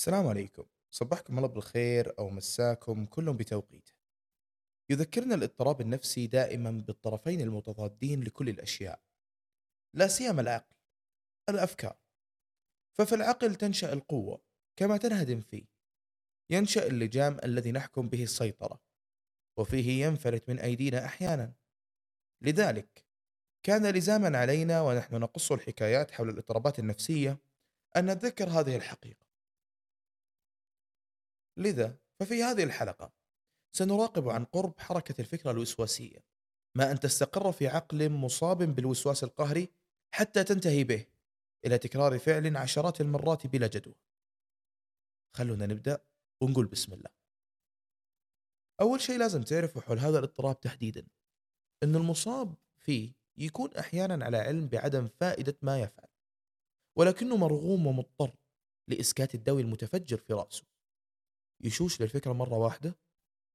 السلام عليكم. صبحكم الله بالخير أو مساكم كل بتوقيته يذكرنا الاضطراب النفسي دائما بالطرفين المتضادين لكل الأشياء. لا سيما العقل الأفكار. ففي العقل تنشأ القوة كما تنهدم فيه. ينشأ اللجام الذي نحكم به السيطرة وفيه ينفلت من أيدينا أحيانا. لذلك كان لزاما علينا ونحن نقص الحكايات حول الاضطرابات النفسية أن نتذكر هذه الحقيقة. لذا؟ ففي هذه الحلقة سنراقب عن قرب حركة الفكرة الوسواسية ما أن تستقر في عقل مصاب بالوسواس القهري حتى تنتهي به إلى تكرار فعل عشرات المرات بلا جدوى. خلونا نبدأ ونقول بسم الله. أول شيء لازم تعرفه حول هذا الاضطراب تحديدا أن المصاب فيه يكون أحيانا على علم بعدم فائدة ما يفعل ولكنه مرغوم ومضطر لإسكات الدوي المتفجر في رأسه. يشوش للفكرة مرة واحدة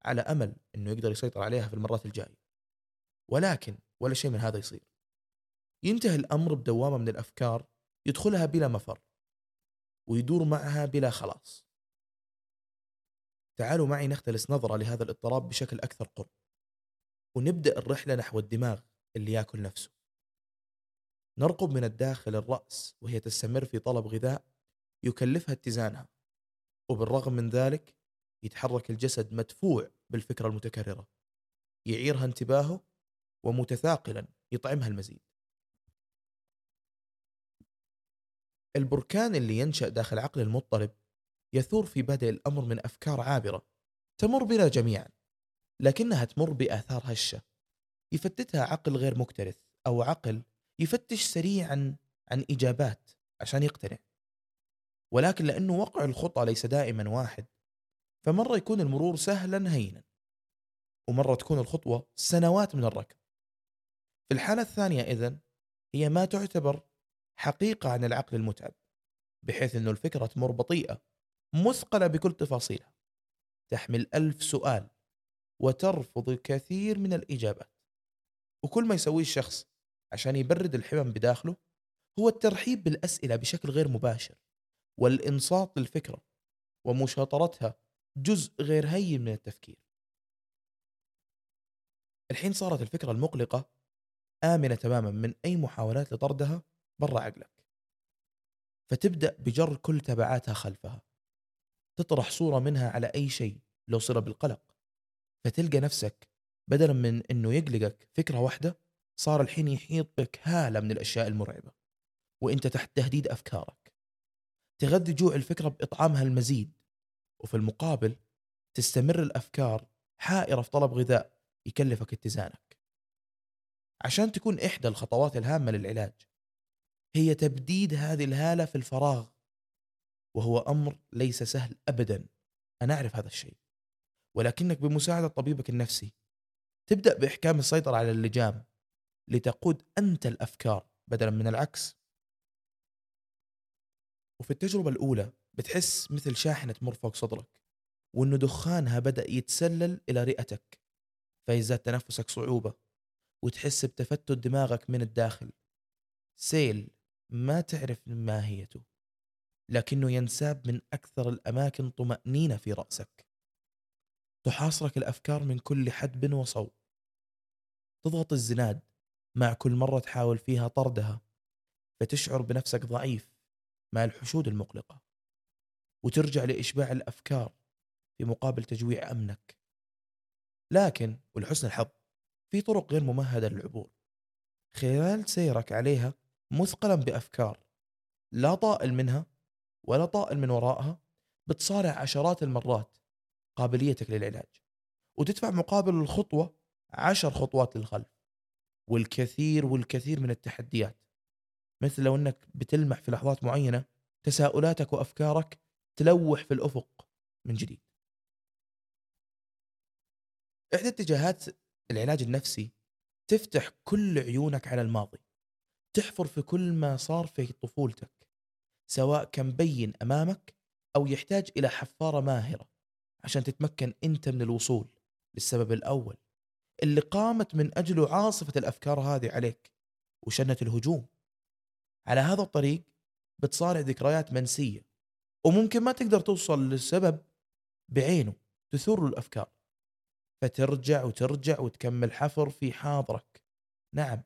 على أمل أنه يقدر يسيطر عليها في المرات الجاية. ولكن ولا شيء من هذا يصير. ينتهي الأمر بدوامة من الأفكار يدخلها بلا مفر ويدور معها بلا خلاص. تعالوا معي نختلس نظرة لهذا الاضطراب بشكل أكثر قرب. ونبدأ الرحلة نحو الدماغ اللي يأكل نفسه. نرقب من الداخل الرأس وهي تستمر في طلب غذاء يكلفها اتزانها. وبالرغم من ذلك يتحرك الجسد مدفوع بالفكرة المتكررة. يعيرها انتباهه ومتثاقلا يطعمها المزيد. البركان اللي ينشأ داخل عقل المضطرب يثور في بدء الأمر من أفكار عابرة تمر بنا جميعا لكنها تمر بآثار هشة. يفتتها عقل غير مكترث أو عقل يفتش سريعا عن إجابات عشان يقتنع. ولكن لأنه وقع الخطى ليس دائما واحد فمرة يكون المرور سهلا هينا ومرة تكون الخطوة سنوات من الركض في الحالة الثانية إذن هي ما تعتبر حقيقة عن العقل المتعب بحيث أنه الفكرة تمر بطيئة مثقلة بكل تفاصيلها. تحمل ألف سؤال وترفض الكثير من الإجابات. وكل ما يسويه الشخص عشان يبرد الحمم بداخله هو الترحيب بالأسئلة بشكل غير مباشر. والإنصات للفكرة ومشاطرتها جزء غير هين من التفكير. الحين صارت الفكرة المقلقة آمنة تماما من أي محاولات لطردها برا عقلك. فتبدأ بجر كل تبعاتها خلفها. تطرح صورة منها على أي شيء لو صلة بالقلق. فتلقى نفسك بدلا من أنه يقلقك فكرة واحدة صار الحين يحيط بك هالة من الأشياء المرعبة. وأنت تحت تهديد أفكارك. تغذي جوع الفكرة بإطعامها المزيد. وفي المقابل تستمر الأفكار حائرة في طلب غذاء يكلفك اتزانك. عشان تكون إحدى الخطوات الهامة للعلاج هي تبديد هذه الهالة في الفراغ. وهو أمر ليس سهل أبدا. أنا أعرف هذا الشيء. ولكنك بمساعدة طبيبك النفسي تبدأ بإحكام السيطرة على اللجام لتقود أنت الأفكار بدلا من العكس. وفي التجربة الأولى بتحس مثل شاحنة تمر فوق صدرك وإنه دخانها بدأ يتسلل إلى رئتك فيزداد تنفسك صعوبة وتحس بتفتت دماغك من الداخل سيل ما تعرف ماهيته لكنه ينساب من أكثر الأماكن طمأنينة في رأسك. تحاصرك الأفكار من كل حدب وصوب. تضغط الزناد مع كل مرة تحاول فيها طردها فتشعر بنفسك ضعيف. مع الحشود المقلقة وترجع لإشباع الأفكار في مقابل تجويع أمنك. لكن ولحسن الحظ في طرق غير ممهدة للعبور. خلال سيرك عليها مثقلا بأفكار لا طائل منها ولا طائل من وراءها بتصارع عشرات المرات قابليتك للعلاج وتدفع مقابل الخطوة عشر خطوات للخلف والكثير والكثير من التحديات. مثل لو إنك بتلمح في لحظات معينة تساؤلاتك وأفكارك تلوح في الأفق من جديد. إحدى اتجاهات العلاج النفسي تفتح كل عيونك على الماضي. تحفر في كل ما صار في طفولتك سواء كان بين أمامك أو يحتاج إلى حفارة ماهرة عشان تتمكن أنت من الوصول للسبب الأول اللي قامت من اجله عاصفة الأفكار هذه عليك وشنت الهجوم على هذا الطريق بتصارع ذكريات منسية وممكن ما تقدر توصل للسبب بعينه تثور له الأفكار. فترجع وترجع وتكمل حفر في حاضرك. نعم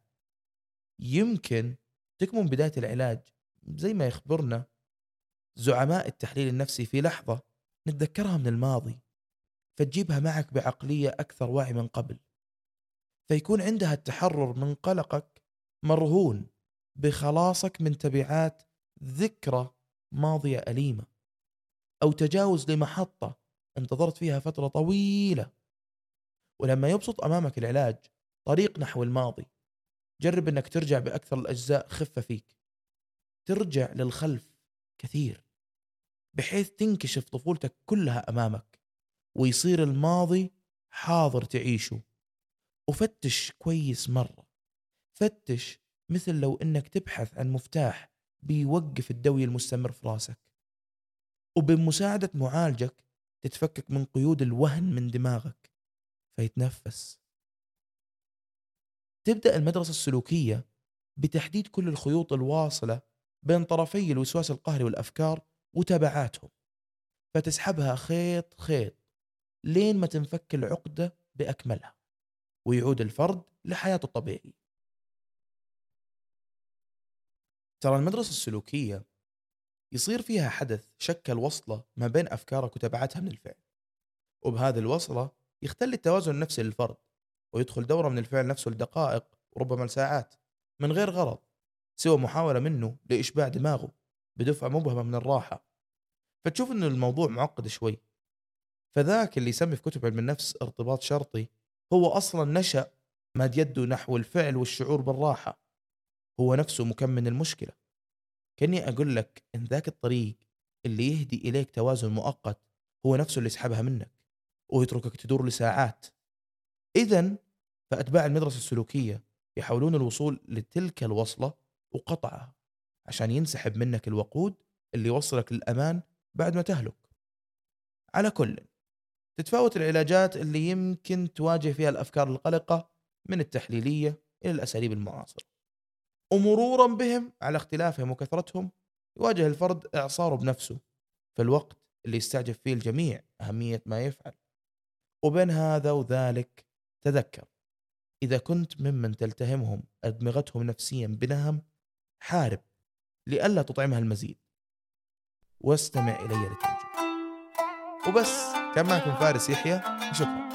يمكن تكمن بداية العلاج. زي ما يخبرنا زعماء التحليل النفسي في لحظة نتذكرها من الماضي فتجيبها معك بعقلية أكثر وعي من قبل. فيكون عندها التحرر من قلقك مرهون بخلاصك من تبعات ذكرى ماضية أليمة أو تجاوز لمحطة انتظرت فيها فترة طويلة. ولما يبسط أمامك العلاج طريق نحو الماضي جرب إنك ترجع بأكثر الأجزاء خفة فيك. ترجع للخلف كثير بحيث تنكشف طفولتك كلها أمامك ويصير الماضي حاضر تعيشه. وفتش كويس مرة فتش مثل لو إنك تبحث عن مفتاح بيوقف الدوي المستمر في راسك. وبمساعدة معالجك تتفكك من قيود الوهن من دماغك. فيتنفس. تبدأ المدرسة السلوكية بتحديد كل الخيوط الواصلة بين طرفي الوسواس القهري والأفكار وتبعاتهم. فتسحبها خيط خيط لين ما تنفك العقدة بأكملها. ويعود الفرد لحياته الطبيعية. ترى المدرسة السلوكية يصير فيها حدث شكل وصلة ما بين أفكارك وتبعاتها من الفعل. وبهذه الوصلة يختل التوازن النفسي للفرد ويدخل دورة من الفعل نفسه لدقائق وربما لساعات من غير غرض سوى محاولة منه لإشباع دماغه بدفعة مبهمة من الراحة. فتشوف أن الموضوع معقد شوي. فذاك اللي يسمي في كتب علم النفس ارتباط شرطي هو أصلا نشأ ماد يده نحو الفعل والشعور بالراحة. هو نفسه مكمن المشكلة. كأني أقول لك إن ذاك الطريق اللي يهدي إليك توازن مؤقت هو نفسه اللي يسحبها منك ويتركك تدور لساعات. إذا فأتباع المدرسة السلوكية يحاولون الوصول لتلك الوصلة وقطعها عشان ينسحب منك الوقود اللي يوصلك للأمان بعد ما تهلك. على كل تتفاوت العلاجات اللي يمكن تواجه فيها الأفكار القلقة من التحليلية إلى الأساليب المعاصرة. ومرورا بهم على اختلافهم وكثرتهم يواجه الفرد إعصاره بنفسه في الوقت اللي يستعجب فيه الجميع أهمية ما يفعل. وبين هذا وذلك تذكر إذا كنت ممن تلتهمهم أدمغتهم نفسيا بنهم حارب لئلا تطعمها المزيد. واستمع إلي لتنجو. وبس كان معكم فارس يحيى. وشكرا